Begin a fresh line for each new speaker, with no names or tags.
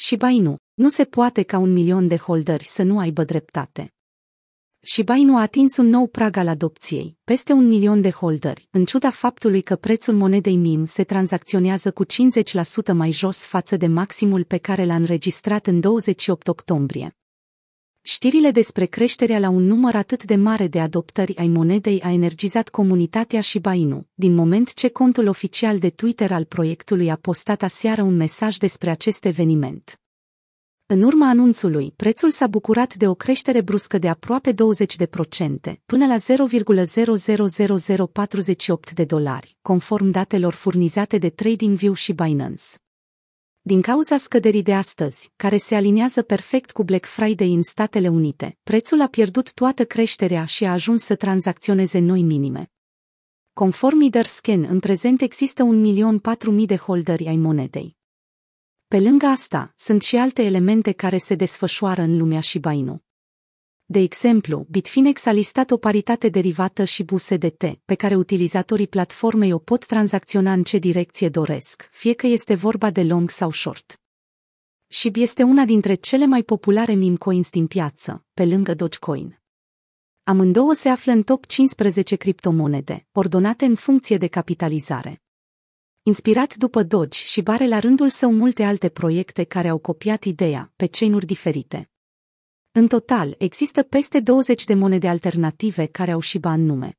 Shiba Inu, nu se poate ca un milion de holderi să nu aibă dreptate. Shiba Inu a atins un nou prag al adopției, peste un milion de holderi, în ciuda faptului că prețul monedei MIM se tranzacționează cu 50% mai jos față de maximul pe care l-a înregistrat în 28 octombrie. Știrile despre creșterea la un număr atât de mare de adoptări ai monedei a energizat comunitatea Shiba Inu, din moment ce contul oficial de Twitter al proiectului a postat aseară un mesaj despre acest eveniment. În urma anunțului, prețul s-a bucurat de o creștere bruscă de aproape 20%, până la 0,000048 de dolari, conform datelor furnizate de TradingView și Binance. Din cauza scăderii de astăzi, care se aliniază perfect cu Black Friday în Statele Unite, prețul a pierdut toată creșterea și a ajuns să tranzacționeze noi minime. Conform Iderscan, în prezent există 1.400.000 de holderi ai monedei. Pe lângă asta, sunt și alte elemente care se desfășoară în lumea Shiba Inu. De exemplu, Bitfinex a listat o paritate derivată și BUSDT, pe care utilizatorii platformei o pot tranzacționa în ce direcție doresc, fie că este vorba de long sau short. SHIB este una dintre cele mai populare meme coins din piață, pe lângă Dogecoin. Amândouă se află în top 15 criptomonede, ordonate în funcție de capitalizare. Inspirat după Doge și bare la rândul său multe alte proiecte care au copiat ideea, pe chain diferite. În total, există peste 20 de monede alternative care au Shiba în nume.